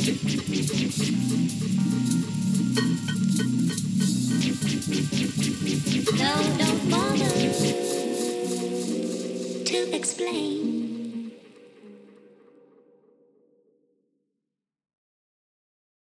No, don't bother to explain.